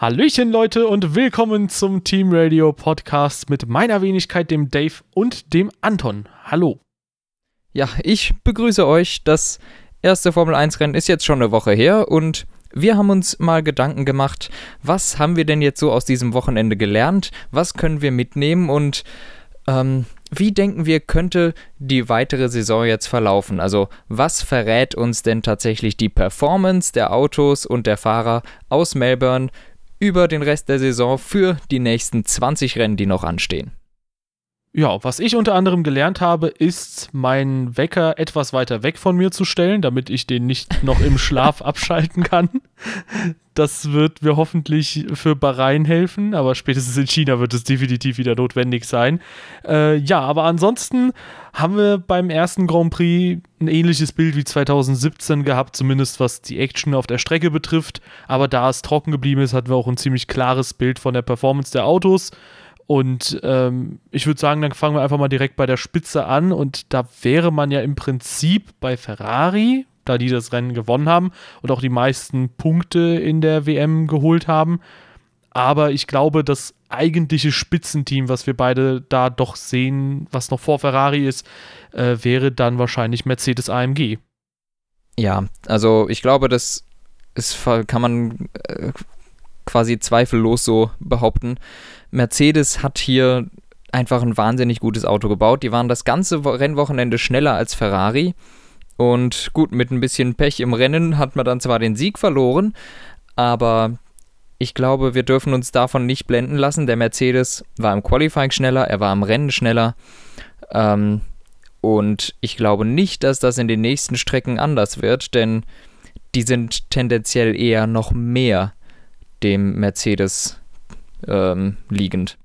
Hallöchen Leute und willkommen zum Team Radio Podcast mit meiner Wenigkeit, dem Dave und dem Anton. Hallo. Ja, ich begrüße euch. Das erste Formel 1 Rennen ist jetzt schon eine Woche her und wir haben uns mal Gedanken gemacht, was haben wir denn jetzt so aus diesem Wochenende gelernt? Was können wir mitnehmen und ähm, wie denken wir, könnte die weitere Saison jetzt verlaufen? Also was verrät uns denn tatsächlich die Performance der Autos und der Fahrer aus Melbourne über den Rest der Saison für die nächsten 20 Rennen, die noch anstehen. Ja, was ich unter anderem gelernt habe, ist, meinen Wecker etwas weiter weg von mir zu stellen, damit ich den nicht noch im Schlaf abschalten kann. Das wird mir hoffentlich für Bahrain helfen, aber spätestens in China wird es definitiv wieder notwendig sein. Äh, ja, aber ansonsten haben wir beim ersten Grand Prix ein ähnliches Bild wie 2017 gehabt, zumindest was die Action auf der Strecke betrifft. Aber da es trocken geblieben ist, hatten wir auch ein ziemlich klares Bild von der Performance der Autos. Und ähm, ich würde sagen, dann fangen wir einfach mal direkt bei der Spitze an. Und da wäre man ja im Prinzip bei Ferrari, da die das Rennen gewonnen haben und auch die meisten Punkte in der WM geholt haben. Aber ich glaube, das eigentliche Spitzenteam, was wir beide da doch sehen, was noch vor Ferrari ist, äh, wäre dann wahrscheinlich Mercedes AMG. Ja, also ich glaube, das ist, kann man äh, quasi zweifellos so behaupten. Mercedes hat hier einfach ein wahnsinnig gutes Auto gebaut. Die waren das ganze Rennwochenende schneller als Ferrari. Und gut, mit ein bisschen Pech im Rennen hat man dann zwar den Sieg verloren, aber ich glaube, wir dürfen uns davon nicht blenden lassen. Der Mercedes war im Qualifying schneller, er war im Rennen schneller. Ähm, und ich glaube nicht, dass das in den nächsten Strecken anders wird, denn die sind tendenziell eher noch mehr dem Mercedes ähm, liegend.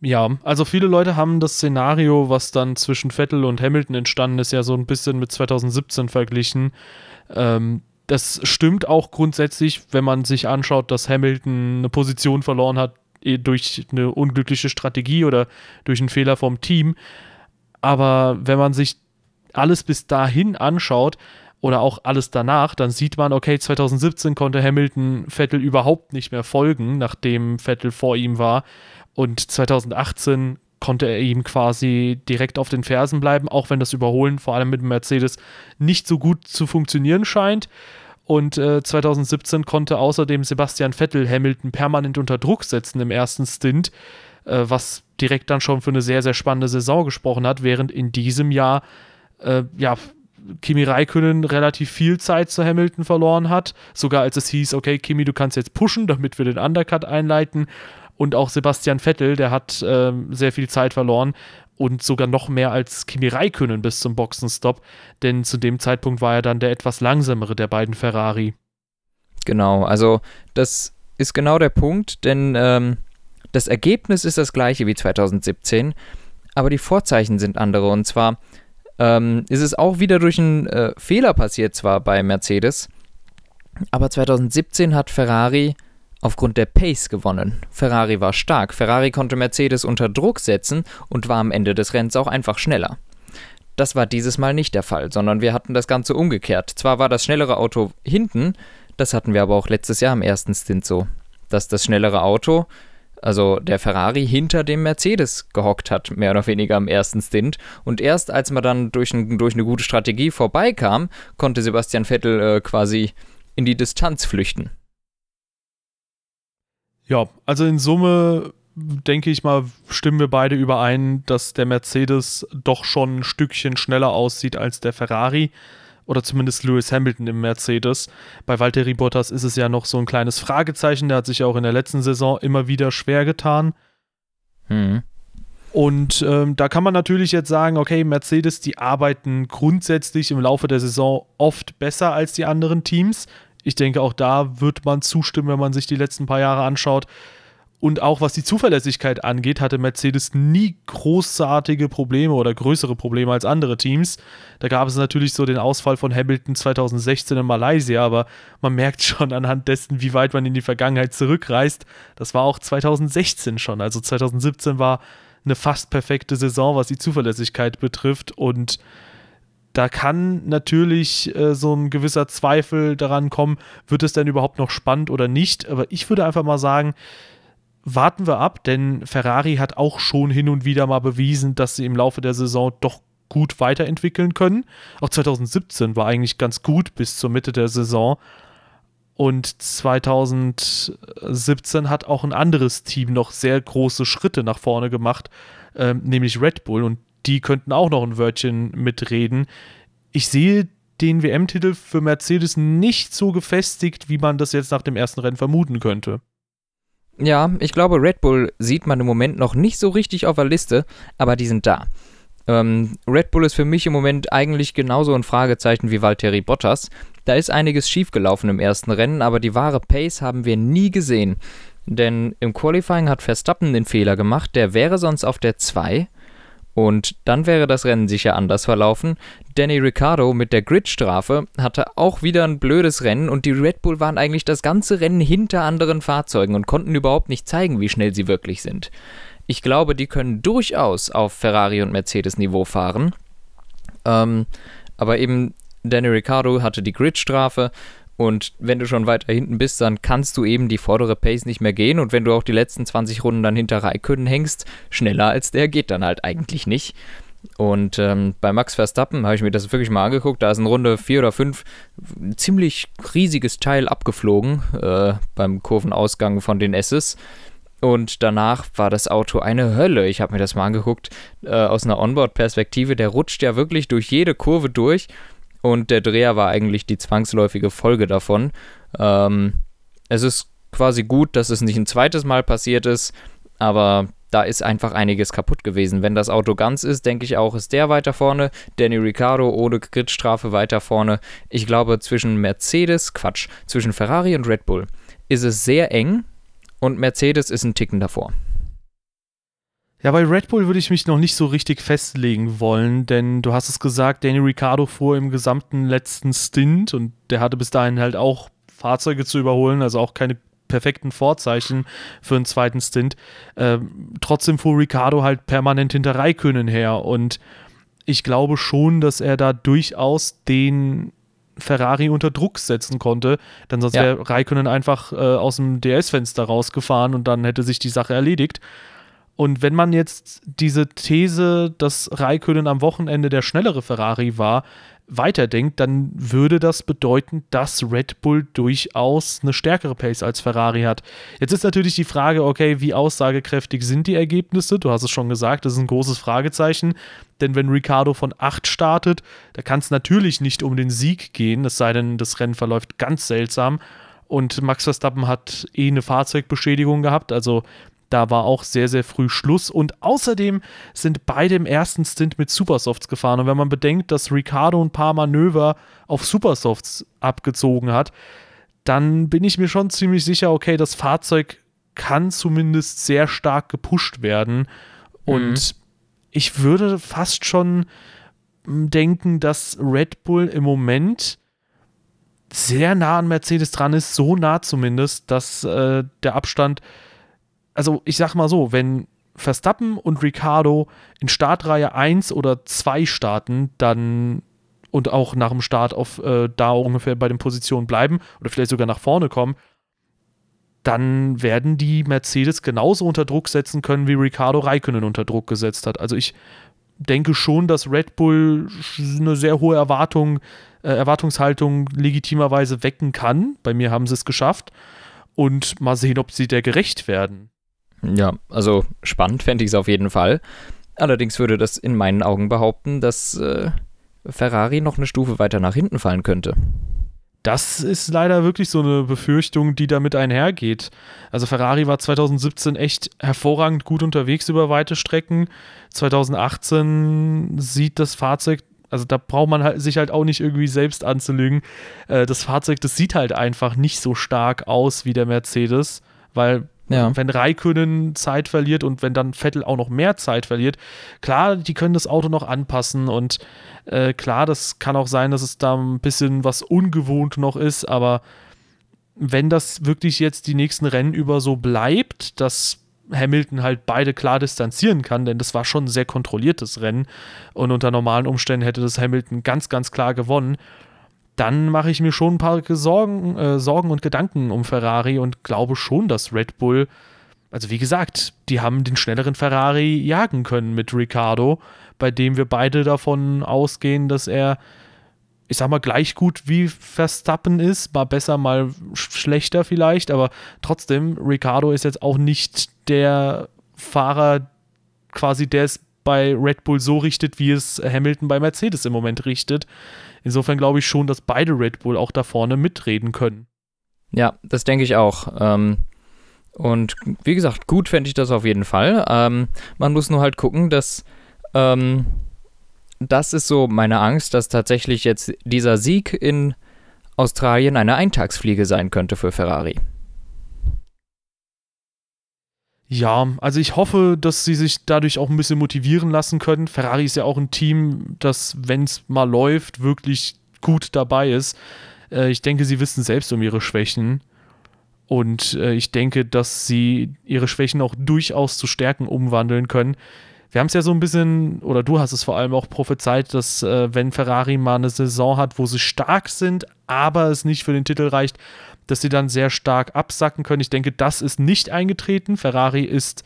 Ja, also viele Leute haben das Szenario, was dann zwischen Vettel und Hamilton entstanden ist, ja so ein bisschen mit 2017 verglichen. Ähm, das stimmt auch grundsätzlich, wenn man sich anschaut, dass Hamilton eine Position verloren hat eh, durch eine unglückliche Strategie oder durch einen Fehler vom Team. Aber wenn man sich alles bis dahin anschaut, oder auch alles danach, dann sieht man, okay, 2017 konnte Hamilton Vettel überhaupt nicht mehr folgen, nachdem Vettel vor ihm war. Und 2018 konnte er ihm quasi direkt auf den Fersen bleiben, auch wenn das Überholen vor allem mit dem Mercedes nicht so gut zu funktionieren scheint. Und äh, 2017 konnte außerdem Sebastian Vettel Hamilton permanent unter Druck setzen im ersten Stint, äh, was direkt dann schon für eine sehr, sehr spannende Saison gesprochen hat, während in diesem Jahr äh, ja Kimi Räikkönen relativ viel Zeit zu Hamilton verloren hat. Sogar als es hieß, okay, Kimi, du kannst jetzt pushen, damit wir den Undercut einleiten. Und auch Sebastian Vettel, der hat äh, sehr viel Zeit verloren und sogar noch mehr als Kimi Räikkönen bis zum Boxenstopp, denn zu dem Zeitpunkt war er dann der etwas langsamere der beiden Ferrari. Genau, also das ist genau der Punkt, denn ähm, das Ergebnis ist das gleiche wie 2017, aber die Vorzeichen sind andere und zwar ähm, ist es auch wieder durch einen äh, Fehler passiert, zwar bei Mercedes, aber 2017 hat Ferrari aufgrund der Pace gewonnen. Ferrari war stark, Ferrari konnte Mercedes unter Druck setzen und war am Ende des Rennens auch einfach schneller. Das war dieses Mal nicht der Fall, sondern wir hatten das Ganze umgekehrt. Zwar war das schnellere Auto hinten, das hatten wir aber auch letztes Jahr im ersten Stint so, dass das schnellere Auto also der Ferrari hinter dem Mercedes gehockt hat, mehr oder weniger am ersten Stint. Und erst als man dann durch, ein, durch eine gute Strategie vorbeikam, konnte Sebastian Vettel äh, quasi in die Distanz flüchten. Ja, also in Summe denke ich mal, stimmen wir beide überein, dass der Mercedes doch schon ein Stückchen schneller aussieht als der Ferrari oder zumindest Lewis Hamilton im Mercedes. Bei Valtteri Bottas ist es ja noch so ein kleines Fragezeichen. Der hat sich ja auch in der letzten Saison immer wieder schwer getan. Mhm. Und ähm, da kann man natürlich jetzt sagen, okay, Mercedes, die arbeiten grundsätzlich im Laufe der Saison oft besser als die anderen Teams. Ich denke, auch da wird man zustimmen, wenn man sich die letzten paar Jahre anschaut. Und auch was die Zuverlässigkeit angeht, hatte Mercedes nie großartige Probleme oder größere Probleme als andere Teams. Da gab es natürlich so den Ausfall von Hamilton 2016 in Malaysia, aber man merkt schon anhand dessen, wie weit man in die Vergangenheit zurückreist. Das war auch 2016 schon. Also 2017 war eine fast perfekte Saison, was die Zuverlässigkeit betrifft. Und Da kann natürlich äh, so ein gewisser Zweifel daran kommen, wird es denn überhaupt noch spannend oder nicht. Aber ich würde einfach mal sagen, warten wir ab, denn Ferrari hat auch schon hin und wieder mal bewiesen, dass sie im Laufe der Saison doch gut weiterentwickeln können. Auch 2017 war eigentlich ganz gut bis zur Mitte der Saison. Und 2017 hat auch ein anderes Team noch sehr große Schritte nach vorne gemacht, ähm, nämlich Red Bull. Und die könnten auch noch ein Wörtchen mitreden. Ich sehe den WM-Titel für Mercedes nicht so gefestigt, wie man das jetzt nach dem ersten Rennen vermuten könnte. Ja, ich glaube, Red Bull sieht man im Moment noch nicht so richtig auf der Liste, aber die sind da. Ähm, Red Bull ist für mich im Moment eigentlich genauso ein Fragezeichen wie Valtteri Bottas. Da ist einiges schiefgelaufen im ersten Rennen, aber die wahre Pace haben wir nie gesehen. Denn im Qualifying hat Verstappen den Fehler gemacht, der wäre sonst auf der 2 und dann wäre das Rennen sicher anders verlaufen. Danny Ricciardo mit der Gridstrafe hatte auch wieder ein blödes Rennen und die Red Bull waren eigentlich das ganze Rennen hinter anderen Fahrzeugen und konnten überhaupt nicht zeigen, wie schnell sie wirklich sind. Ich glaube, die können durchaus auf Ferrari und Mercedes Niveau fahren. Ähm, aber eben Danny Ricciardo hatte die Gridstrafe und wenn du schon weiter hinten bist, dann kannst du eben die vordere Pace nicht mehr gehen. Und wenn du auch die letzten 20 Runden dann hinter Raikkonen hängst, schneller als der geht dann halt eigentlich nicht. Und ähm, bei Max Verstappen habe ich mir das wirklich mal angeguckt. Da ist in Runde 4 oder 5 ein ziemlich riesiges Teil abgeflogen äh, beim Kurvenausgang von den S's. Und danach war das Auto eine Hölle. Ich habe mir das mal angeguckt äh, aus einer Onboard-Perspektive. Der rutscht ja wirklich durch jede Kurve durch. Und der Dreher war eigentlich die zwangsläufige Folge davon. Ähm, es ist quasi gut, dass es nicht ein zweites Mal passiert ist, aber da ist einfach einiges kaputt gewesen. Wenn das Auto ganz ist, denke ich auch, ist der weiter vorne. Danny Ricciardo ohne Gridstrafe weiter vorne. Ich glaube, zwischen Mercedes, Quatsch, zwischen Ferrari und Red Bull ist es sehr eng und Mercedes ist ein Ticken davor. Ja, bei Red Bull würde ich mich noch nicht so richtig festlegen wollen, denn du hast es gesagt, Danny Ricciardo fuhr im gesamten letzten Stint und der hatte bis dahin halt auch Fahrzeuge zu überholen, also auch keine perfekten Vorzeichen für einen zweiten Stint. Ähm, trotzdem fuhr Ricciardo halt permanent hinter Raikönen her und ich glaube schon, dass er da durchaus den Ferrari unter Druck setzen konnte, denn sonst ja. wäre Raikönen einfach äh, aus dem DS-Fenster rausgefahren und dann hätte sich die Sache erledigt. Und wenn man jetzt diese These, dass Raikönen am Wochenende der schnellere Ferrari war, weiterdenkt, dann würde das bedeuten, dass Red Bull durchaus eine stärkere Pace als Ferrari hat. Jetzt ist natürlich die Frage, okay, wie aussagekräftig sind die Ergebnisse? Du hast es schon gesagt, das ist ein großes Fragezeichen. Denn wenn Ricardo von 8 startet, da kann es natürlich nicht um den Sieg gehen, es sei denn, das Rennen verläuft ganz seltsam. Und Max Verstappen hat eh eine Fahrzeugbeschädigung gehabt, also da war auch sehr, sehr früh Schluss. Und außerdem sind beide im ersten Stint mit Supersofts gefahren. Und wenn man bedenkt, dass Ricardo ein paar Manöver auf Supersofts abgezogen hat, dann bin ich mir schon ziemlich sicher, okay, das Fahrzeug kann zumindest sehr stark gepusht werden. Und mhm. ich würde fast schon denken, dass Red Bull im Moment sehr nah an Mercedes dran ist, so nah zumindest, dass äh, der Abstand also ich sag mal so, wenn Verstappen und Ricardo in Startreihe 1 oder 2 starten, dann und auch nach dem Start auf äh, da ungefähr bei den Positionen bleiben oder vielleicht sogar nach vorne kommen, dann werden die Mercedes genauso unter Druck setzen können, wie Ricardo Raikkonen unter Druck gesetzt hat. Also ich denke schon, dass Red Bull eine sehr hohe Erwartung, äh, Erwartungshaltung legitimerweise wecken kann. Bei mir haben sie es geschafft. Und mal sehen, ob sie der gerecht werden. Ja, also spannend fände ich es auf jeden Fall. Allerdings würde das in meinen Augen behaupten, dass äh, Ferrari noch eine Stufe weiter nach hinten fallen könnte. Das ist leider wirklich so eine Befürchtung, die damit einhergeht. Also Ferrari war 2017 echt hervorragend gut unterwegs über weite Strecken. 2018 sieht das Fahrzeug, also da braucht man halt, sich halt auch nicht irgendwie selbst anzulügen. Äh, das Fahrzeug, das sieht halt einfach nicht so stark aus wie der Mercedes, weil ja. Wenn Raikönnen Zeit verliert und wenn dann Vettel auch noch mehr Zeit verliert, klar, die können das Auto noch anpassen und äh, klar, das kann auch sein, dass es da ein bisschen was ungewohnt noch ist, aber wenn das wirklich jetzt die nächsten Rennen über so bleibt, dass Hamilton halt beide klar distanzieren kann, denn das war schon ein sehr kontrolliertes Rennen und unter normalen Umständen hätte das Hamilton ganz, ganz klar gewonnen. Dann mache ich mir schon ein paar Sorgen, äh, Sorgen und Gedanken um Ferrari und glaube schon, dass Red Bull, also wie gesagt, die haben den schnelleren Ferrari jagen können mit Ricardo, bei dem wir beide davon ausgehen, dass er ich sag mal, gleich gut wie Verstappen ist, mal besser, mal schlechter vielleicht, aber trotzdem, Ricardo ist jetzt auch nicht der Fahrer, quasi, der es bei Red Bull so richtet, wie es Hamilton bei Mercedes im Moment richtet. Insofern glaube ich schon, dass beide Red Bull auch da vorne mitreden können. Ja, das denke ich auch. Ähm, und wie gesagt, gut fände ich das auf jeden Fall. Ähm, man muss nur halt gucken, dass ähm, das ist so meine Angst, dass tatsächlich jetzt dieser Sieg in Australien eine Eintagsfliege sein könnte für Ferrari. Ja, also ich hoffe, dass sie sich dadurch auch ein bisschen motivieren lassen können. Ferrari ist ja auch ein Team, das, wenn es mal läuft, wirklich gut dabei ist. Äh, ich denke, sie wissen selbst um ihre Schwächen. Und äh, ich denke, dass sie ihre Schwächen auch durchaus zu Stärken umwandeln können wir haben es ja so ein bisschen, oder du hast es vor allem auch prophezeit, dass äh, wenn Ferrari mal eine Saison hat, wo sie stark sind, aber es nicht für den Titel reicht, dass sie dann sehr stark absacken können. Ich denke, das ist nicht eingetreten. Ferrari ist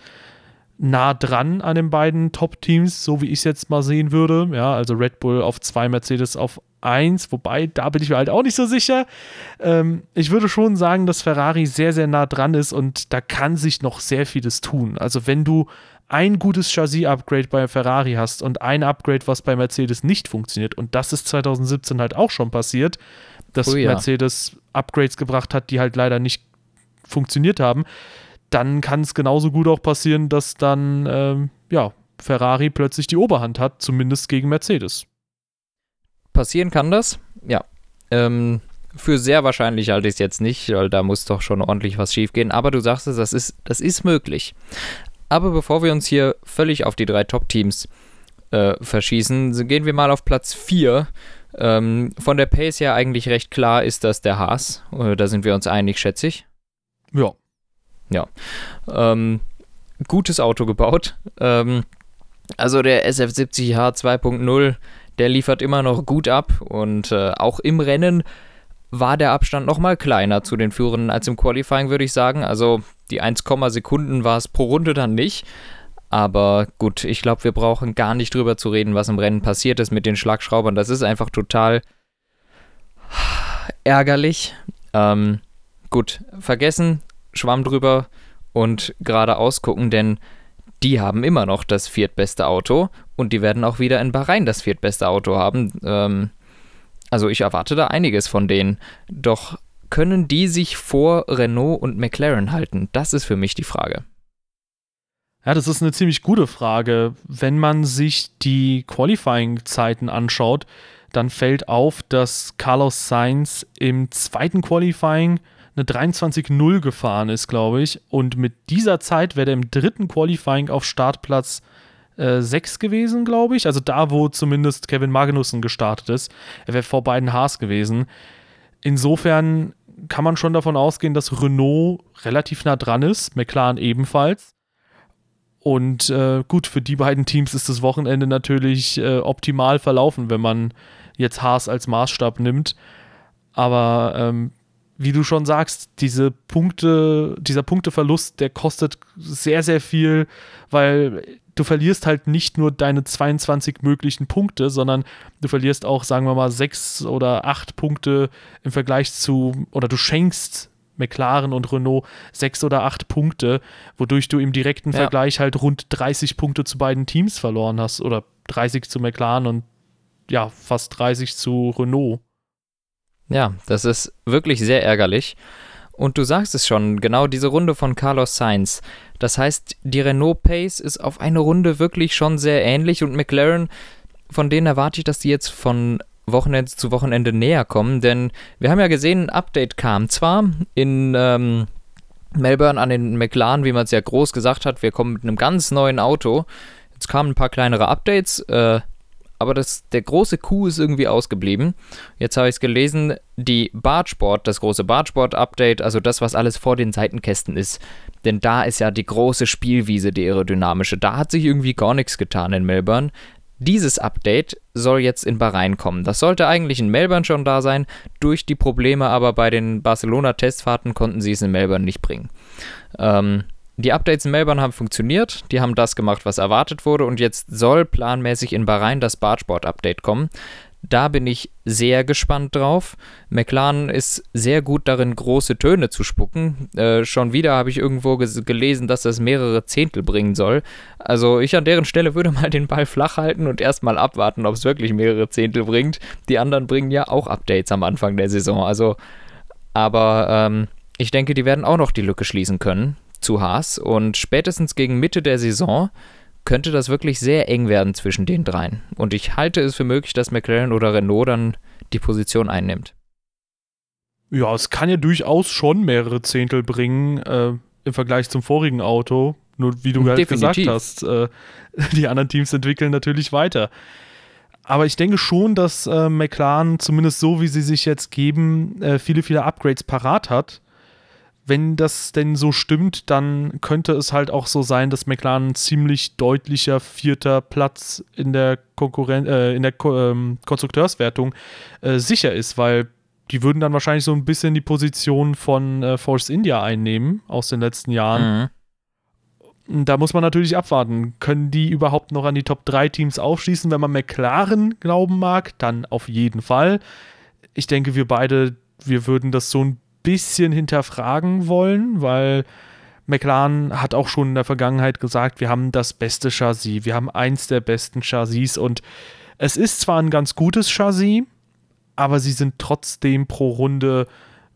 nah dran an den beiden Top-Teams, so wie ich es jetzt mal sehen würde. Ja, also Red Bull auf zwei, Mercedes auf eins, wobei da bin ich mir halt auch nicht so sicher. Ähm, ich würde schon sagen, dass Ferrari sehr, sehr nah dran ist und da kann sich noch sehr vieles tun. Also wenn du ein gutes Chassis-Upgrade bei Ferrari hast und ein Upgrade, was bei Mercedes nicht funktioniert, und das ist 2017 halt auch schon passiert, dass oh ja. Mercedes Upgrades gebracht hat, die halt leider nicht funktioniert haben, dann kann es genauso gut auch passieren, dass dann ähm, ja, Ferrari plötzlich die Oberhand hat, zumindest gegen Mercedes. Passieren kann das, ja. Ähm, für sehr wahrscheinlich halte ich es jetzt nicht, weil da muss doch schon ordentlich was schiefgehen. Aber du sagst es, das ist, das ist möglich. Aber bevor wir uns hier völlig auf die drei Top-Teams äh, verschießen, gehen wir mal auf Platz 4. Ähm, von der Pace her eigentlich recht klar ist das der Haas. Äh, da sind wir uns einig, schätze ich. Ja. Ja. Ähm, gutes Auto gebaut. Ähm, also der SF70H 2.0, der liefert immer noch gut ab und äh, auch im Rennen war der Abstand nochmal kleiner zu den Führenden als im Qualifying, würde ich sagen. Also die 1, Sekunden war es pro Runde dann nicht. Aber gut, ich glaube, wir brauchen gar nicht drüber zu reden, was im Rennen passiert ist mit den Schlagschraubern. Das ist einfach total ärgerlich. Ähm, gut, vergessen, Schwamm drüber und geradeaus gucken, denn die haben immer noch das viertbeste Auto und die werden auch wieder in Bahrain das viertbeste Auto haben. Ähm, also ich erwarte da einiges von denen. Doch können die sich vor Renault und McLaren halten? Das ist für mich die Frage. Ja, das ist eine ziemlich gute Frage. Wenn man sich die Qualifying-Zeiten anschaut, dann fällt auf, dass Carlos Sainz im zweiten Qualifying eine 23-0 gefahren ist, glaube ich. Und mit dieser Zeit wäre er im dritten Qualifying auf Startplatz äh, 6 gewesen, glaube ich. Also da, wo zumindest Kevin Magnussen gestartet ist. Er wäre vor beiden Haas gewesen. Insofern kann man schon davon ausgehen, dass Renault relativ nah dran ist, McLaren ebenfalls. Und äh, gut, für die beiden Teams ist das Wochenende natürlich äh, optimal verlaufen, wenn man jetzt Haas als Maßstab nimmt. Aber ähm, wie du schon sagst, diese Punkte, dieser Punkteverlust, der kostet sehr, sehr viel, weil du verlierst halt nicht nur deine 22 möglichen Punkte, sondern du verlierst auch, sagen wir mal, sechs oder acht Punkte im Vergleich zu, oder du schenkst McLaren und Renault sechs oder acht Punkte, wodurch du im direkten ja. Vergleich halt rund 30 Punkte zu beiden Teams verloren hast oder 30 zu McLaren und ja, fast 30 zu Renault. Ja, das ist wirklich sehr ärgerlich. Und du sagst es schon, genau diese Runde von Carlos Sainz. Das heißt, die Renault Pace ist auf eine Runde wirklich schon sehr ähnlich und McLaren, von denen erwarte ich, dass die jetzt von Wochenende zu Wochenende näher kommen, denn wir haben ja gesehen, ein Update kam zwar in ähm, Melbourne an den McLaren, wie man es ja groß gesagt hat, wir kommen mit einem ganz neuen Auto. Jetzt kamen ein paar kleinere Updates, äh, aber das, der große Coup ist irgendwie ausgeblieben. Jetzt habe ich es gelesen, die Bargeboard, das große Bargeboard-Update, also das, was alles vor den Seitenkästen ist, denn da ist ja die große Spielwiese, die aerodynamische. Da hat sich irgendwie gar nichts getan in Melbourne. Dieses Update soll jetzt in Bahrain kommen. Das sollte eigentlich in Melbourne schon da sein. Durch die Probleme aber bei den Barcelona-Testfahrten konnten sie es in Melbourne nicht bringen. Ähm, die Updates in Melbourne haben funktioniert, die haben das gemacht, was erwartet wurde und jetzt soll planmäßig in Bahrain das Bargeboard-Update kommen. Da bin ich sehr gespannt drauf. McLaren ist sehr gut darin, große Töne zu spucken. Äh, schon wieder habe ich irgendwo gelesen, dass das mehrere Zehntel bringen soll. Also ich an deren Stelle würde mal den Ball flach halten und erstmal abwarten, ob es wirklich mehrere Zehntel bringt. Die anderen bringen ja auch Updates am Anfang der Saison. Also, aber ähm, ich denke, die werden auch noch die Lücke schließen können zu Haas und spätestens gegen Mitte der Saison könnte das wirklich sehr eng werden zwischen den dreien. Und ich halte es für möglich, dass McLaren oder Renault dann die Position einnimmt. Ja, es kann ja durchaus schon mehrere Zehntel bringen äh, im Vergleich zum vorigen Auto. Nur wie du gerade gesagt hast, äh, die anderen Teams entwickeln natürlich weiter. Aber ich denke schon, dass äh, McLaren, zumindest so wie sie sich jetzt geben, äh, viele, viele Upgrades parat hat wenn das denn so stimmt, dann könnte es halt auch so sein, dass McLaren ein ziemlich deutlicher vierter Platz in der Konkurren äh, in der Ko ähm, Konstrukteurswertung äh, sicher ist, weil die würden dann wahrscheinlich so ein bisschen die Position von äh, Force India einnehmen aus den letzten Jahren. Mhm. Da muss man natürlich abwarten. Können die überhaupt noch an die Top 3 Teams aufschließen? Wenn man McLaren glauben mag, dann auf jeden Fall. Ich denke, wir beide, wir würden das so ein bisschen hinterfragen wollen, weil McLaren hat auch schon in der Vergangenheit gesagt, wir haben das beste Chassis, wir haben eins der besten Chassis und es ist zwar ein ganz gutes Chassis, aber sie sind trotzdem pro Runde,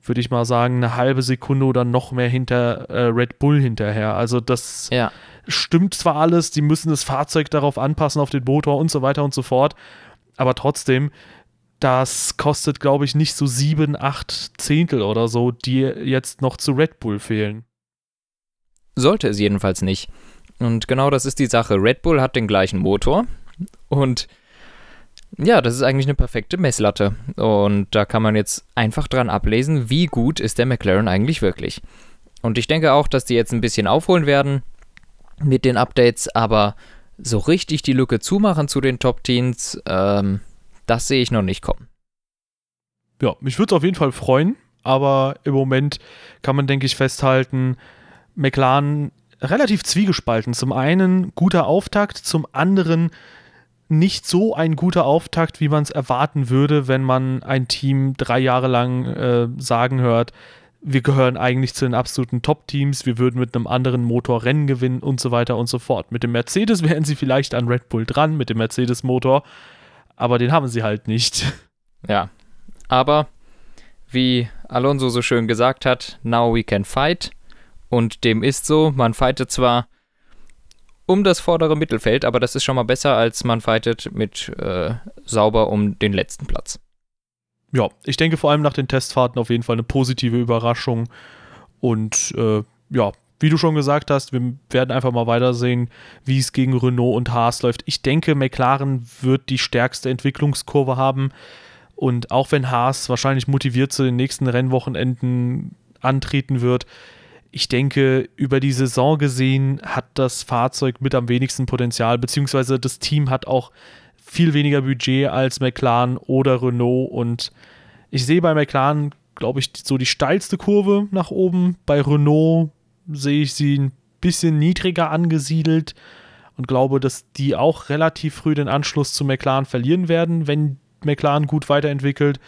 würde ich mal sagen, eine halbe Sekunde oder noch mehr hinter äh, Red Bull hinterher. Also das ja. stimmt zwar alles, die müssen das Fahrzeug darauf anpassen, auf den Motor und so weiter und so fort, aber trotzdem, das kostet, glaube ich, nicht so sieben, acht Zehntel oder so, die jetzt noch zu Red Bull fehlen. Sollte es jedenfalls nicht. Und genau das ist die Sache. Red Bull hat den gleichen Motor und ja, das ist eigentlich eine perfekte Messlatte. Und da kann man jetzt einfach dran ablesen, wie gut ist der McLaren eigentlich wirklich. Und ich denke auch, dass die jetzt ein bisschen aufholen werden mit den Updates, aber so richtig die Lücke zumachen zu den Top-Teams, ähm, das sehe ich noch nicht kommen. Ja, mich würde es auf jeden Fall freuen, aber im Moment kann man, denke ich, festhalten, McLaren relativ zwiegespalten. Zum einen guter Auftakt, zum anderen nicht so ein guter Auftakt, wie man es erwarten würde, wenn man ein Team drei Jahre lang äh, sagen hört, wir gehören eigentlich zu den absoluten Top-Teams, wir würden mit einem anderen Motor Rennen gewinnen und so weiter und so fort. Mit dem Mercedes wären sie vielleicht an Red Bull dran, mit dem Mercedes-Motor, aber den haben sie halt nicht. Ja, aber wie Alonso so schön gesagt hat, now we can fight. Und dem ist so, man fightet zwar um das vordere Mittelfeld, aber das ist schon mal besser, als man fightet mit äh, sauber um den letzten Platz. Ja, ich denke vor allem nach den Testfahrten auf jeden Fall eine positive Überraschung. Und äh, ja, wie du schon gesagt hast, wir werden einfach mal weitersehen, wie es gegen Renault und Haas läuft. Ich denke, McLaren wird die stärkste Entwicklungskurve haben. Und auch wenn Haas wahrscheinlich motiviert zu den nächsten Rennwochenenden antreten wird, ich denke, über die Saison gesehen hat das Fahrzeug mit am wenigsten Potenzial, beziehungsweise das Team hat auch viel weniger Budget als McLaren oder Renault. Und ich sehe bei McLaren, glaube ich, so die steilste Kurve nach oben. Bei Renault sehe ich sie ein bisschen niedriger angesiedelt und glaube, dass die auch relativ früh den Anschluss zu McLaren verlieren werden, wenn McLaren gut weiterentwickelt.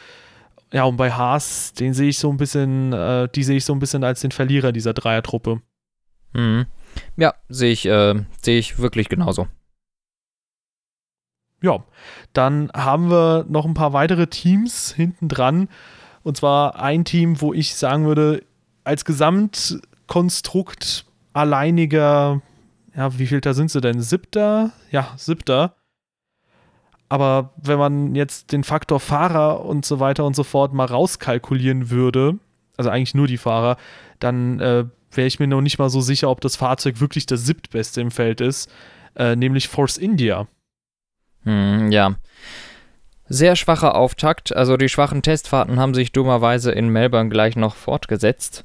Ja, und bei Haas, den sehe ich so ein bisschen, äh, die sehe ich so ein bisschen als den Verlierer dieser Dreiertruppe. Mhm. Ja, sehe ich, äh, sehe ich wirklich genauso. Ja, dann haben wir noch ein paar weitere Teams hinten dran. Und zwar ein Team, wo ich sagen würde, als Gesamt Konstrukt alleiniger, ja, wie viel da sind sie denn? Siebter? Ja, siebter. Aber wenn man jetzt den Faktor Fahrer und so weiter und so fort mal rauskalkulieren würde, also eigentlich nur die Fahrer, dann äh, wäre ich mir noch nicht mal so sicher, ob das Fahrzeug wirklich das siebtbeste im Feld ist, äh, nämlich Force India. Hm, ja. Sehr schwacher Auftakt. Also die schwachen Testfahrten haben sich dummerweise in Melbourne gleich noch fortgesetzt.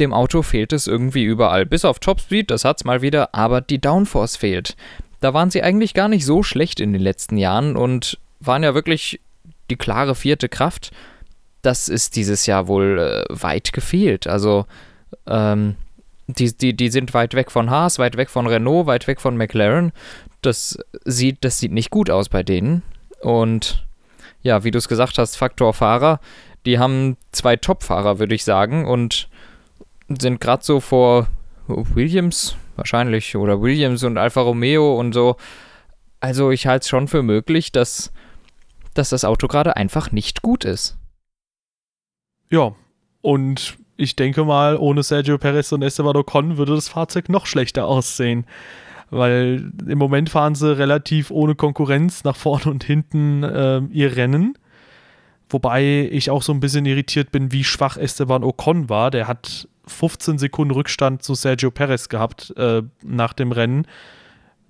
Dem Auto fehlt es irgendwie überall. Bis auf Topspeed, das hat's mal wieder, aber die Downforce fehlt. Da waren sie eigentlich gar nicht so schlecht in den letzten Jahren und waren ja wirklich die klare vierte Kraft. Das ist dieses Jahr wohl äh, weit gefehlt. Also, ähm, die, die, die sind weit weg von Haas, weit weg von Renault, weit weg von McLaren. Das sieht, das sieht nicht gut aus bei denen. Und ja, wie du es gesagt hast, Faktor Fahrer, die haben zwei Top-Fahrer, würde ich sagen, und sind gerade so vor Williams wahrscheinlich oder Williams und Alfa Romeo und so. Also ich halte es schon für möglich, dass, dass das Auto gerade einfach nicht gut ist. Ja, und ich denke mal, ohne Sergio Perez und Esteban Ocon würde das Fahrzeug noch schlechter aussehen. Weil im Moment fahren sie relativ ohne Konkurrenz nach vorne und hinten äh, ihr Rennen. Wobei ich auch so ein bisschen irritiert bin, wie schwach Esteban Ocon war. Der hat 15 Sekunden Rückstand zu Sergio Perez gehabt äh, nach dem Rennen.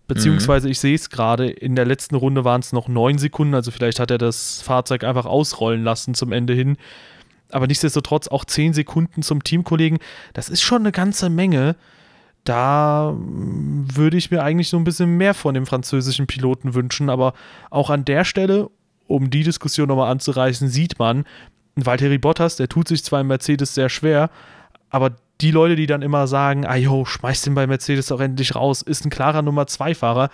Beziehungsweise, mhm. ich sehe es gerade, in der letzten Runde waren es noch 9 Sekunden, also vielleicht hat er das Fahrzeug einfach ausrollen lassen zum Ende hin. Aber nichtsdestotrotz auch 10 Sekunden zum Teamkollegen, das ist schon eine ganze Menge. Da mm, würde ich mir eigentlich so ein bisschen mehr von dem französischen Piloten wünschen, aber auch an der Stelle, um die Diskussion nochmal anzureißen, sieht man, Valtteri Bottas, der tut sich zwar im Mercedes sehr schwer, aber die Leute, die dann immer sagen, ah jo, schmeiß den bei Mercedes doch endlich raus, ist ein klarer Nummer 2 Fahrer.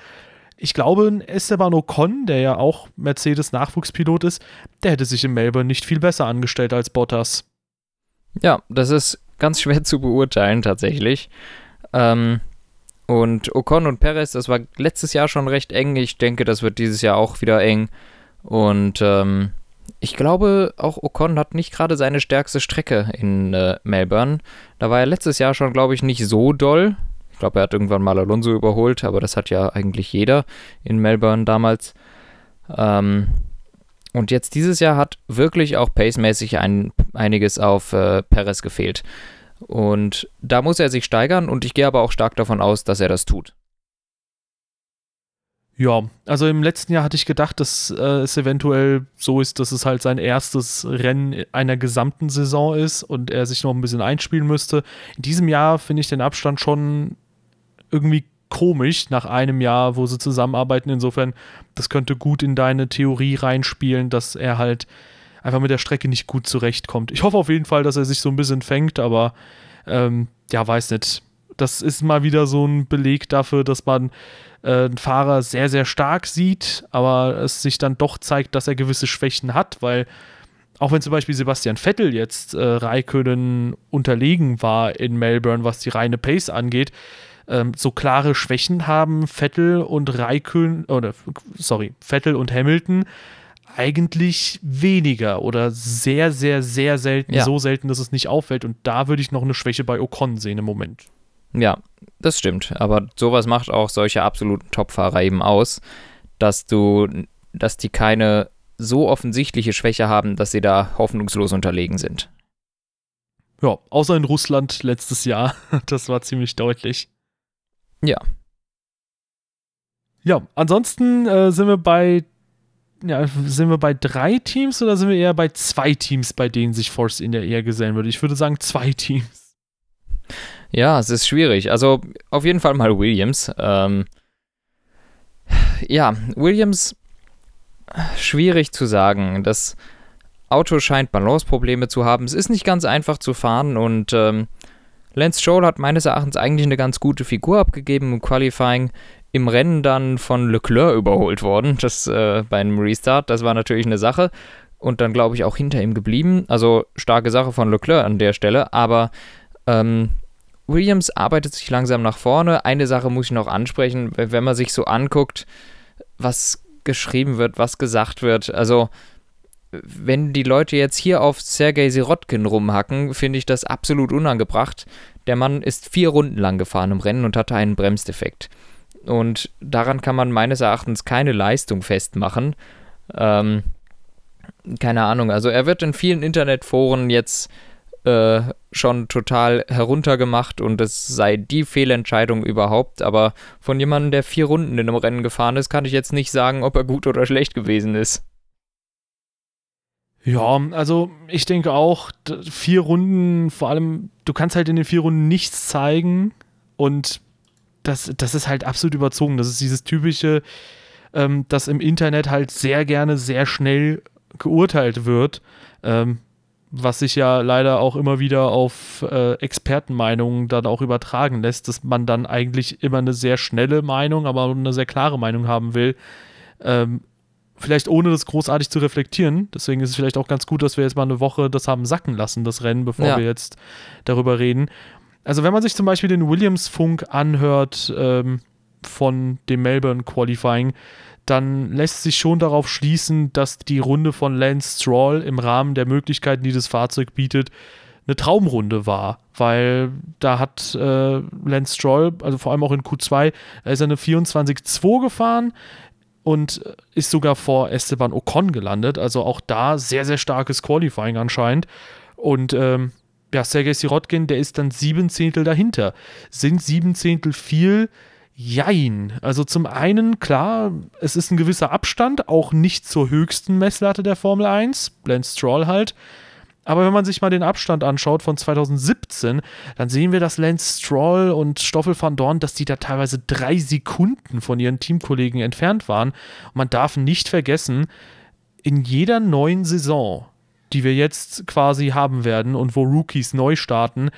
Ich glaube, Esteban Ocon, der ja auch Mercedes Nachwuchspilot ist, der hätte sich in Melbourne nicht viel besser angestellt als Bottas. Ja, das ist ganz schwer zu beurteilen tatsächlich. Ähm, und Ocon und Perez, das war letztes Jahr schon recht eng. Ich denke, das wird dieses Jahr auch wieder eng. Und ähm, ich glaube, auch Ocon hat nicht gerade seine stärkste Strecke in äh, Melbourne. Da war er letztes Jahr schon, glaube ich, nicht so doll. Ich glaube, er hat irgendwann mal Alonso überholt, aber das hat ja eigentlich jeder in Melbourne damals. Ähm, und jetzt dieses Jahr hat wirklich auch pacemäßig ein, einiges auf äh, Perez gefehlt. Und da muss er sich steigern und ich gehe aber auch stark davon aus, dass er das tut. Ja, also im letzten Jahr hatte ich gedacht, dass äh, es eventuell so ist, dass es halt sein erstes Rennen einer gesamten Saison ist und er sich noch ein bisschen einspielen müsste. In diesem Jahr finde ich den Abstand schon irgendwie komisch nach einem Jahr, wo sie zusammenarbeiten. Insofern, das könnte gut in deine Theorie reinspielen, dass er halt einfach mit der Strecke nicht gut zurechtkommt. Ich hoffe auf jeden Fall, dass er sich so ein bisschen fängt, aber ähm, ja, weiß nicht. Das ist mal wieder so ein Beleg dafür, dass man äh, einen Fahrer sehr, sehr stark sieht, aber es sich dann doch zeigt, dass er gewisse Schwächen hat, weil auch wenn zum Beispiel Sebastian Vettel jetzt äh, Raikönnen unterlegen war in Melbourne, was die reine Pace angeht, ähm, so klare Schwächen haben Vettel und Raikön oder sorry, Vettel und Hamilton eigentlich weniger oder sehr, sehr, sehr selten, ja. so selten, dass es nicht auffällt. Und da würde ich noch eine Schwäche bei Ocon sehen im Moment. Ja, das stimmt. Aber sowas macht auch solche absoluten Topfahrer eben aus, dass du, dass die keine so offensichtliche Schwäche haben, dass sie da hoffnungslos unterlegen sind. Ja, außer in Russland letztes Jahr. Das war ziemlich deutlich. Ja. Ja, ansonsten äh, sind wir bei ja, sind wir bei drei Teams oder sind wir eher bei zwei Teams, bei denen sich Force in der eher gesellen würde? Ich würde sagen zwei Teams. Ja, es ist schwierig. Also auf jeden Fall mal Williams. Ähm, ja, Williams, schwierig zu sagen. Das Auto scheint Balanceprobleme zu haben. Es ist nicht ganz einfach zu fahren und ähm, Lance Stroll hat meines Erachtens eigentlich eine ganz gute Figur abgegeben im Qualifying. Im Rennen dann von Leclerc überholt worden, das äh, bei einem Restart. Das war natürlich eine Sache. Und dann, glaube ich, auch hinter ihm geblieben. Also starke Sache von Leclerc an der Stelle. Aber ähm, Williams arbeitet sich langsam nach vorne. Eine Sache muss ich noch ansprechen, wenn man sich so anguckt, was geschrieben wird, was gesagt wird. Also, wenn die Leute jetzt hier auf Sergei Sirotkin rumhacken, finde ich das absolut unangebracht. Der Mann ist vier Runden lang gefahren im Rennen und hatte einen Bremsdefekt. Und daran kann man meines Erachtens keine Leistung festmachen. Ähm, keine Ahnung, also er wird in vielen Internetforen jetzt äh, schon total heruntergemacht und es sei die Fehlentscheidung überhaupt. Aber von jemandem, der vier Runden in einem Rennen gefahren ist, kann ich jetzt nicht sagen, ob er gut oder schlecht gewesen ist. Ja, also ich denke auch, vier Runden, vor allem, du kannst halt in den vier Runden nichts zeigen und das, das ist halt absolut überzogen. Das ist dieses typische, ähm, dass im Internet halt sehr gerne sehr schnell geurteilt wird. Ähm, was sich ja leider auch immer wieder auf äh, Expertenmeinungen dann auch übertragen lässt, dass man dann eigentlich immer eine sehr schnelle Meinung, aber eine sehr klare Meinung haben will. Ähm, vielleicht ohne das großartig zu reflektieren. Deswegen ist es vielleicht auch ganz gut, dass wir jetzt mal eine Woche das haben sacken lassen, das Rennen, bevor ja. wir jetzt darüber reden. Also wenn man sich zum Beispiel den Williams-Funk anhört ähm, von dem Melbourne Qualifying, dann lässt sich schon darauf schließen, dass die Runde von Lance Stroll im Rahmen der Möglichkeiten, die das Fahrzeug bietet, eine Traumrunde war, weil da hat äh, Lance Stroll, also vor allem auch in Q2, da ist er eine 24-2 gefahren und ist sogar vor Esteban Ocon gelandet, also auch da sehr, sehr starkes Qualifying anscheinend und ähm, ja, Sergei Sirotkin, der ist dann sieben Zehntel dahinter. Sind sieben Zehntel viel? Jein. Also zum einen, klar, es ist ein gewisser Abstand, auch nicht zur höchsten Messlatte der Formel 1, Lance Stroll halt. Aber wenn man sich mal den Abstand anschaut von 2017, dann sehen wir, dass Lance Stroll und Stoffel van Dorn, dass die da teilweise drei Sekunden von ihren Teamkollegen entfernt waren. Und man darf nicht vergessen, in jeder neuen Saison, die wir jetzt quasi haben werden und wo Rookies neu starten,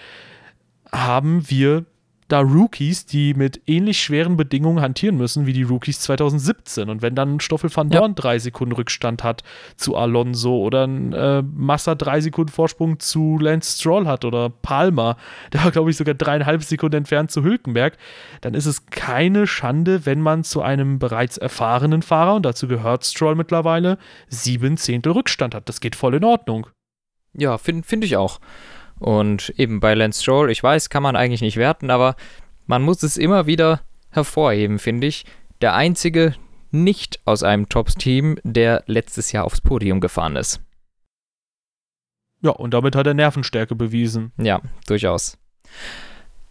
haben wir da Rookies, die mit ähnlich schweren Bedingungen hantieren müssen wie die Rookies 2017. Und wenn dann Stoffel van Dorn ja. drei Sekunden Rückstand hat zu Alonso oder ein äh, Massa drei Sekunden Vorsprung zu Lance Stroll hat oder Palmer, der war, glaube ich, sogar dreieinhalb Sekunden entfernt zu Hülkenberg, dann ist es keine Schande, wenn man zu einem bereits erfahrenen Fahrer, und dazu gehört Stroll mittlerweile, sieben Zehntel Rückstand hat. Das geht voll in Ordnung. Ja, finde find ich auch. Und eben bei Lance Stroll, ich weiß, kann man eigentlich nicht werten, aber man muss es immer wieder hervorheben, finde ich. Der einzige nicht aus einem Tops-Team, der letztes Jahr aufs Podium gefahren ist. Ja, und damit hat er Nervenstärke bewiesen. Ja, durchaus.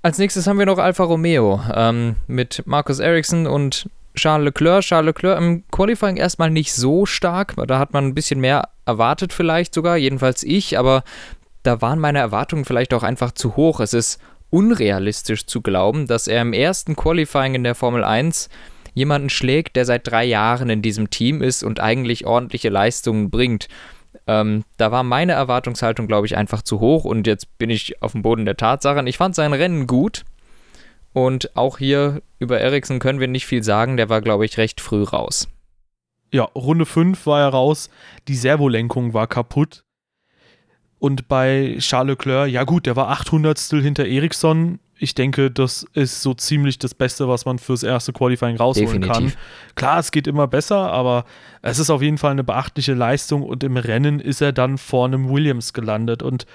Als nächstes haben wir noch Alfa Romeo ähm, mit Markus Ericsson und Charles Leclerc. Charles Leclerc im Qualifying erstmal nicht so stark. Da hat man ein bisschen mehr erwartet, vielleicht sogar, jedenfalls ich. Aber da waren meine Erwartungen vielleicht auch einfach zu hoch. Es ist unrealistisch zu glauben, dass er im ersten Qualifying in der Formel 1 jemanden schlägt, der seit drei Jahren in diesem Team ist und eigentlich ordentliche Leistungen bringt. Ähm, da war meine Erwartungshaltung, glaube ich, einfach zu hoch und jetzt bin ich auf dem Boden der Tatsachen. Ich fand sein Rennen gut und auch hier über Ericsson können wir nicht viel sagen. Der war, glaube ich, recht früh raus. Ja, Runde 5 war er raus. Die Servolenkung war kaputt. Und bei Charles Leclerc, ja gut, der war 800 hinter Ericsson. Ich denke, das ist so ziemlich das Beste, was man fürs erste Qualifying rausholen Definitiv. kann. Klar, es geht immer besser, aber es ist auf jeden Fall eine beachtliche Leistung und im Rennen ist er dann vor einem Williams gelandet. Und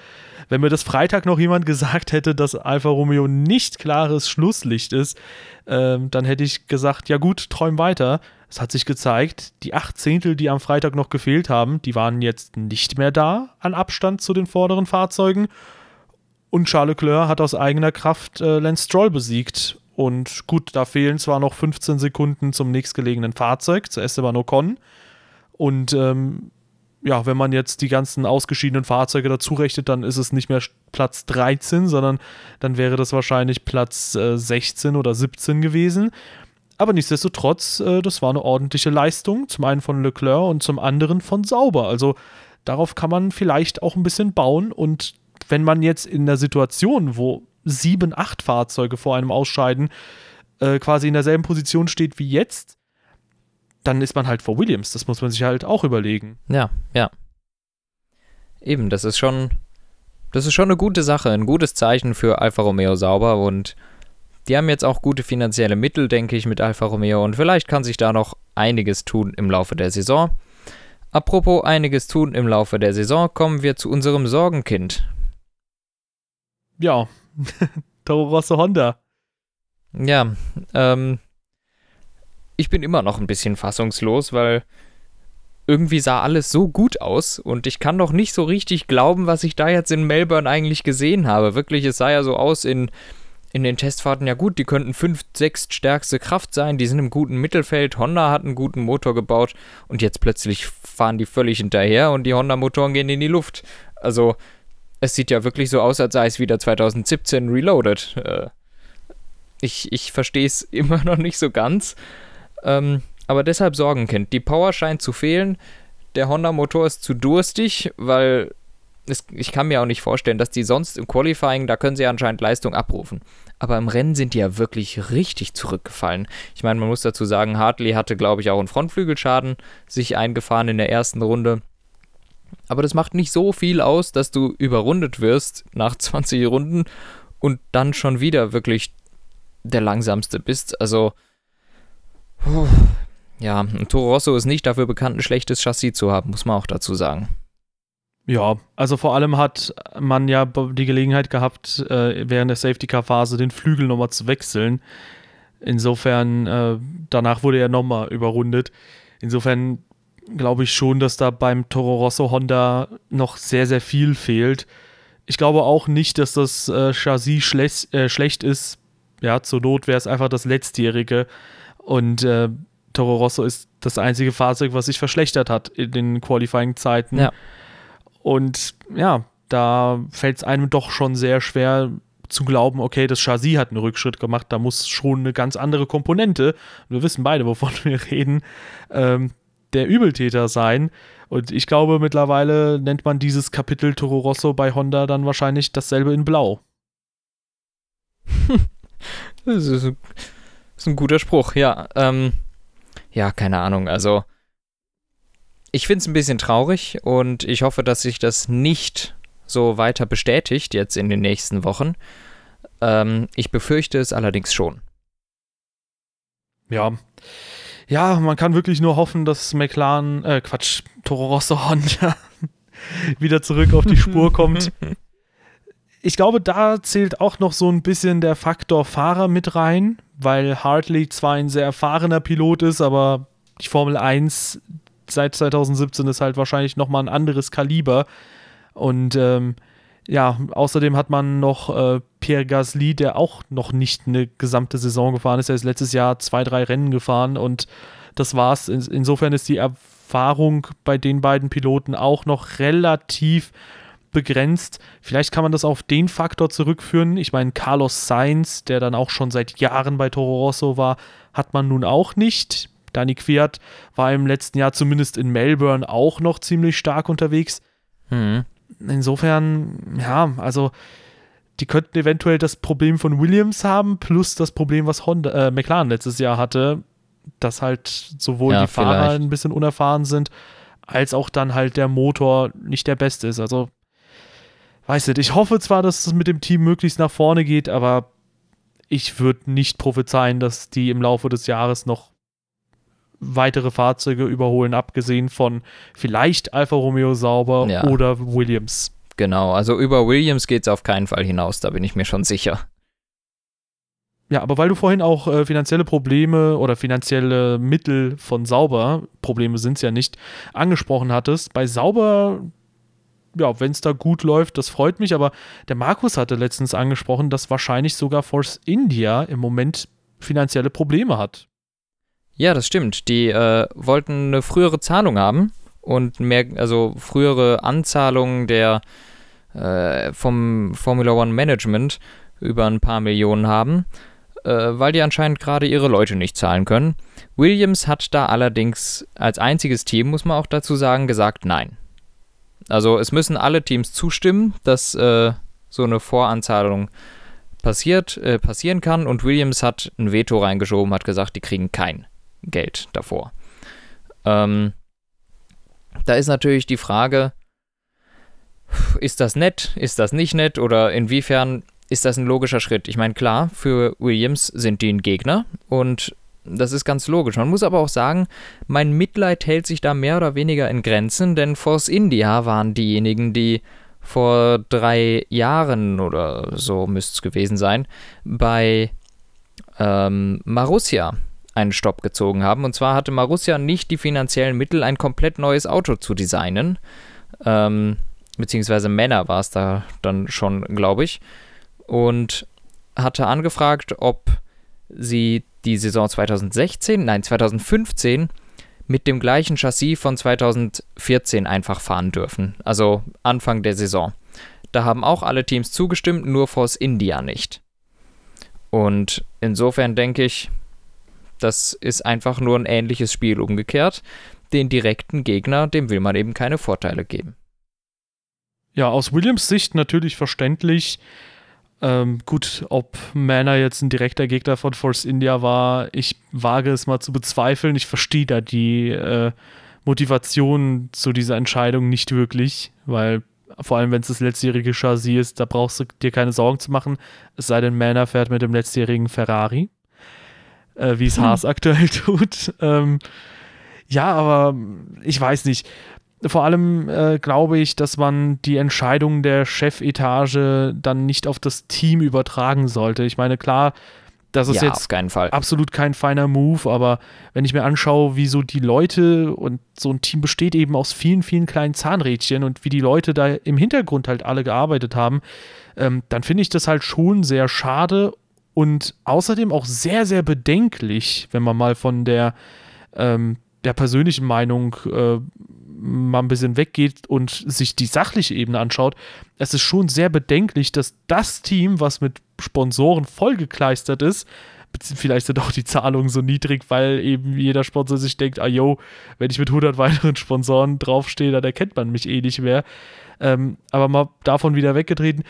wenn mir das Freitag noch jemand gesagt hätte, dass Alfa Romeo nicht klares Schlusslicht ist, ähm, dann hätte ich gesagt, ja gut, träum weiter. Es hat sich gezeigt, die acht Zehntel, die am Freitag noch gefehlt haben, die waren jetzt nicht mehr da an Abstand zu den vorderen Fahrzeugen. Und Charles Leclerc hat aus eigener Kraft äh, Lance Stroll besiegt. Und gut, da fehlen zwar noch 15 Sekunden zum nächstgelegenen Fahrzeug, zu Esteban Ocon. Und ähm, ja, wenn man jetzt die ganzen ausgeschiedenen Fahrzeuge dazu rechnet, dann ist es nicht mehr Platz 13, sondern dann wäre das wahrscheinlich Platz äh, 16 oder 17 gewesen. Aber nichtsdestotrotz, äh, das war eine ordentliche Leistung, zum einen von Leclerc und zum anderen von Sauber. Also darauf kann man vielleicht auch ein bisschen bauen. Und wenn man jetzt in der Situation, wo sieben, acht Fahrzeuge vor einem ausscheiden, äh, quasi in derselben Position steht wie jetzt, dann ist man halt vor Williams. Das muss man sich halt auch überlegen. Ja, ja. Eben, das ist schon, das ist schon eine gute Sache, ein gutes Zeichen für Alfa Romeo Sauber und die haben jetzt auch gute finanzielle Mittel, denke ich, mit Alfa Romeo und vielleicht kann sich da noch einiges tun im Laufe der Saison. Apropos einiges tun im Laufe der Saison, kommen wir zu unserem Sorgenkind. Ja, Toro Rosso Honda. Ja, ähm, ich bin immer noch ein bisschen fassungslos, weil irgendwie sah alles so gut aus und ich kann doch nicht so richtig glauben, was ich da jetzt in Melbourne eigentlich gesehen habe. Wirklich, es sah ja so aus in, in den Testfahrten, ja gut, die könnten 5, 6 stärkste Kraft sein, die sind im guten Mittelfeld, Honda hat einen guten Motor gebaut und jetzt plötzlich fahren die völlig hinterher und die Honda-Motoren gehen in die Luft. Also, es sieht ja wirklich so aus, als sei es wieder 2017 reloaded. Äh, ich ich verstehe es immer noch nicht so ganz. Ähm, aber deshalb Sorgenkind. Die Power scheint zu fehlen. Der Honda-Motor ist zu durstig, weil es, ich kann mir auch nicht vorstellen, dass die sonst im Qualifying, da können sie anscheinend Leistung abrufen. Aber im Rennen sind die ja wirklich richtig zurückgefallen. Ich meine, man muss dazu sagen, Hartley hatte, glaube ich, auch einen Frontflügelschaden sich eingefahren in der ersten Runde. Aber das macht nicht so viel aus, dass du überrundet wirst nach 20 Runden und dann schon wieder wirklich der langsamste bist. Also, ja, und Toro Rosso ist nicht dafür bekannt, ein schlechtes Chassis zu haben, muss man auch dazu sagen. Ja, also vor allem hat man ja die Gelegenheit gehabt, äh, während der Safety-Car-Phase den Flügel nochmal zu wechseln. Insofern, äh, danach wurde er nochmal überrundet. Insofern glaube ich schon, dass da beim Toro Rosso Honda noch sehr, sehr viel fehlt. Ich glaube auch nicht, dass das äh, Chassis schlech äh, schlecht ist. Ja, zur Not wäre es einfach das letztjährige. Und äh, Toro Rosso ist das einzige Fahrzeug, was sich verschlechtert hat in den Qualifying-Zeiten. Ja. Und ja, da fällt es einem doch schon sehr schwer zu glauben, okay, das Chassis hat einen Rückschritt gemacht, da muss schon eine ganz andere Komponente, wir wissen beide, wovon wir reden, ähm, der Übeltäter sein. Und ich glaube, mittlerweile nennt man dieses Kapitel Toro Rosso bei Honda dann wahrscheinlich dasselbe in Blau. das, ist ein, guter Spruch, ja. Ähm, ja, keine Ahnung. Also, ich finde es ein bisschen traurig und ich hoffe, dass sich das nicht so weiter bestätigt jetzt in den nächsten Wochen. Ähm, ich befürchte es allerdings schon. Ja. Ja, man kann wirklich nur hoffen, dass McLaren, äh, Quatsch, Toro Rosso Honda wieder zurück auf die Spur kommt. Ich glaube, da zählt auch noch so ein bisschen der Faktor Fahrer mit rein, weil Hartley zwar ein sehr erfahrener Pilot ist, aber die Formel 1 seit 2017 ist halt wahrscheinlich nochmal ein anderes Kaliber. Und ähm, ja, außerdem hat man noch äh, Pierre Gasly, der auch noch nicht eine gesamte Saison gefahren ist. Er ist letztes Jahr zwei, drei Rennen gefahren und das war's. In, insofern ist die Erfahrung bei den beiden Piloten auch noch relativ begrenzt. Vielleicht kann man das auf den Faktor zurückführen. Ich meine, Carlos Sainz, der dann auch schon seit Jahren bei Toro Rosso war, hat man nun auch nicht. Dani Quiert war im letzten Jahr zumindest in Melbourne auch noch ziemlich stark unterwegs. Mhm. Insofern, ja, also die könnten eventuell das Problem von Williams haben, plus das Problem, was Honda, äh, McLaren letztes Jahr hatte, dass halt sowohl ja, die Fahrer vielleicht. ein bisschen unerfahren sind, als auch dann halt der Motor nicht der beste ist. Also weiß nicht, ich hoffe zwar, dass es mit dem Team möglichst nach vorne geht, aber ich würde nicht prophezeien, dass die im Laufe des Jahres noch weitere Fahrzeuge überholen, abgesehen von vielleicht Alfa Romeo Sauber ja. oder Williams. Genau, also über Williams geht es auf keinen Fall hinaus, da bin ich mir schon sicher. Ja, aber weil du vorhin auch äh, finanzielle Probleme oder finanzielle Mittel von Sauber, Probleme sind es ja nicht, angesprochen hattest, bei Sauber ja, wenn es da gut läuft, das freut mich, aber der Markus hatte letztens angesprochen, dass wahrscheinlich sogar Force India im Moment finanzielle Probleme hat. Ja, das stimmt. Die äh, wollten eine frühere Zahlung haben und mehr, also frühere Anzahlungen der äh, vom Formula One Management über ein paar Millionen haben, äh, weil die anscheinend gerade ihre Leute nicht zahlen können. Williams hat da allerdings als einziges Team, muss man auch dazu sagen, gesagt nein. Also es müssen alle Teams zustimmen, dass äh, so eine Voranzahlung passiert, äh, passieren kann und Williams hat ein Veto reingeschoben, hat gesagt, die kriegen kein Geld davor. Ähm, da ist natürlich die Frage, ist das nett, ist das nicht nett oder inwiefern ist das ein logischer Schritt? Ich meine, klar, für Williams sind die ein Gegner und das ist ganz logisch. Man muss aber auch sagen, mein Mitleid hält sich da mehr oder weniger in Grenzen, denn Force India waren diejenigen, die vor drei Jahren oder so müsste es gewesen sein, bei ähm, Marussia einen Stopp gezogen haben. Und zwar hatte Marussia nicht die finanziellen Mittel, ein komplett neues Auto zu designen. Ähm, beziehungsweise Männer war es da dann schon, glaube ich. Und hatte angefragt, ob sie die Saison 2016, nein 2015 mit dem gleichen Chassis von 2014 einfach fahren dürfen. Also Anfang der Saison. Da haben auch alle Teams zugestimmt, nur Force India nicht. Und insofern denke ich, das ist einfach nur ein ähnliches Spiel umgekehrt. Den direkten Gegner, dem will man eben keine Vorteile geben. Ja, aus Williams Sicht natürlich verständlich. Ähm, gut, ob Manor jetzt ein direkter Gegner von Force India war, ich wage es mal zu bezweifeln. Ich verstehe da die äh, Motivation zu dieser Entscheidung nicht wirklich, weil vor allem wenn es das letztjährige Chassis ist, da brauchst du dir keine Sorgen zu machen, es sei denn, Manor fährt mit dem letztjährigen Ferrari, äh, wie es hm. Haas aktuell tut. Ähm, ja, aber ich weiß nicht vor allem äh, glaube ich, dass man die Entscheidung der Chefetage dann nicht auf das Team übertragen sollte. Ich meine, klar, das ist ja, jetzt absolut kein feiner Move, aber wenn ich mir anschaue, wie so die Leute und so ein Team besteht eben aus vielen, vielen kleinen Zahnrädchen und wie die Leute da im Hintergrund halt alle gearbeitet haben, ähm, dann finde ich das halt schon sehr schade und außerdem auch sehr, sehr bedenklich, wenn man mal von der, ähm, der persönlichen Meinung äh, mal ein bisschen weggeht und sich die sachliche Ebene anschaut, es ist schon sehr bedenklich, dass das Team, was mit Sponsoren vollgekleistert ist, vielleicht sind auch die Zahlungen so niedrig, weil eben jeder Sponsor sich denkt, ah yo, wenn ich mit 100 weiteren Sponsoren draufstehe, dann erkennt man mich eh nicht mehr. Ähm, aber mal davon wieder weggetreten,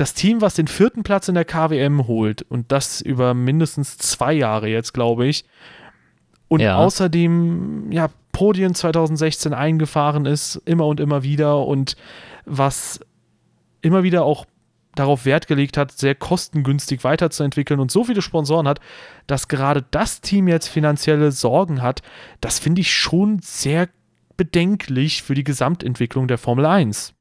das Team, was den vierten Platz in der KWM holt und das über mindestens zwei Jahre jetzt, glaube ich, und ja. außerdem ja Podien 2016 eingefahren ist, immer und immer wieder und was immer wieder auch darauf Wert gelegt hat, sehr kostengünstig weiterzuentwickeln und so viele Sponsoren hat, dass gerade das Team jetzt finanzielle Sorgen hat, das finde ich schon sehr bedenklich für die Gesamtentwicklung der Formel 1.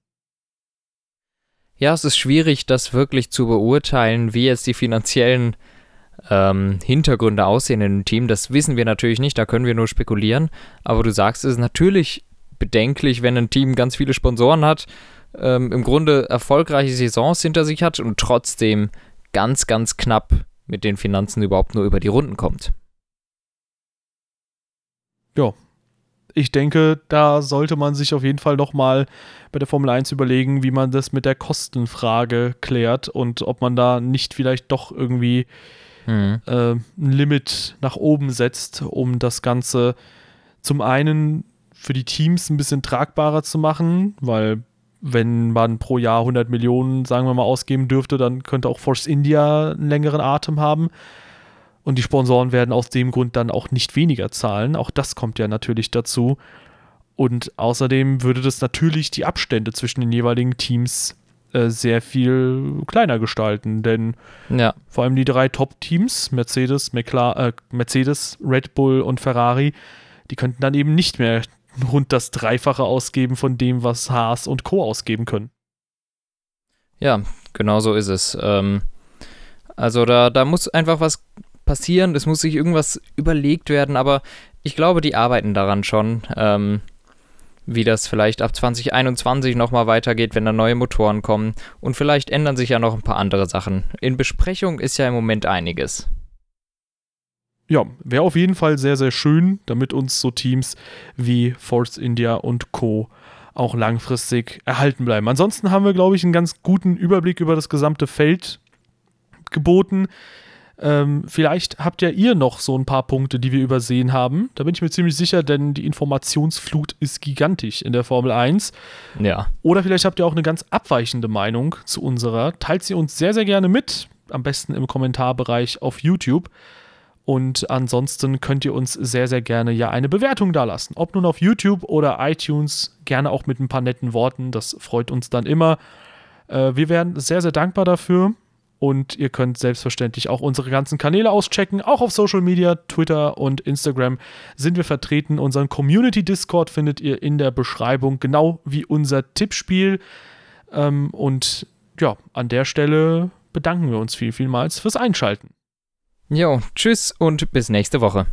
Ja, es ist schwierig, das wirklich zu beurteilen, wie jetzt die finanziellen ähm, Hintergründe aussehen in einem Team. Das wissen wir natürlich nicht, da können wir nur spekulieren. Aber du sagst, es ist natürlich bedenklich, wenn ein Team ganz viele Sponsoren hat, ähm, im Grunde erfolgreiche Saisons hinter sich hat und trotzdem ganz, ganz knapp mit den Finanzen überhaupt nur über die Runden kommt. Ja, ich denke, da sollte man sich auf jeden Fall nochmal bei der Formel 1 überlegen, wie man das mit der Kostenfrage klärt und ob man da nicht vielleicht doch irgendwie mhm. äh, ein Limit nach oben setzt, um das Ganze zum einen für die Teams ein bisschen tragbarer zu machen, weil wenn man pro Jahr 100 Millionen, sagen wir mal, ausgeben dürfte, dann könnte auch Force India einen längeren Atem haben. Und die Sponsoren werden aus dem Grund dann auch nicht weniger zahlen. Auch das kommt ja natürlich dazu. Und außerdem würde das natürlich die Abstände zwischen den jeweiligen Teams äh, sehr viel kleiner gestalten, denn ja. vor allem die drei Top-Teams, Mercedes, äh, Mercedes, Red Bull und Ferrari, die könnten dann eben nicht mehr rund das Dreifache ausgeben von dem, was Haas und Co. ausgeben können. Ja, genau so ist es. Ähm, also da, da muss einfach was passieren, es muss sich irgendwas überlegt werden, aber ich glaube, die arbeiten daran schon. Ähm, wie das vielleicht ab 2021 nochmal weitergeht, wenn da neue Motoren kommen. Und vielleicht ändern sich ja noch ein paar andere Sachen. In Besprechung ist ja im Moment einiges. Ja, wäre auf jeden Fall sehr, sehr schön, damit uns so Teams wie Force India und Co. auch langfristig erhalten bleiben. Ansonsten haben wir, glaube ich, einen ganz guten Überblick über das gesamte Feld geboten. Ähm, vielleicht habt ja ihr noch so ein paar Punkte, die wir übersehen haben. Da bin ich mir ziemlich sicher, denn die Informationsflut ist gigantisch in der Formel 1. Ja. Oder vielleicht habt ihr auch eine ganz abweichende Meinung zu unserer. Teilt sie uns sehr, sehr gerne mit. Am besten im Kommentarbereich auf YouTube. Und ansonsten könnt ihr uns sehr, sehr gerne ja eine Bewertung dalassen. Ob nun auf YouTube oder iTunes, gerne auch mit ein paar netten Worten. Das freut uns dann immer. Äh, wir wären sehr, sehr dankbar dafür. Und ihr könnt selbstverständlich auch unsere ganzen Kanäle auschecken. Auch auf Social Media, Twitter und Instagram sind wir vertreten. Unseren Community Discord findet ihr in der Beschreibung, genau wie unser Tippspiel. Ähm, und ja, an der Stelle bedanken wir uns viel, vielmals fürs Einschalten. Jo, tschüss und bis nächste Woche.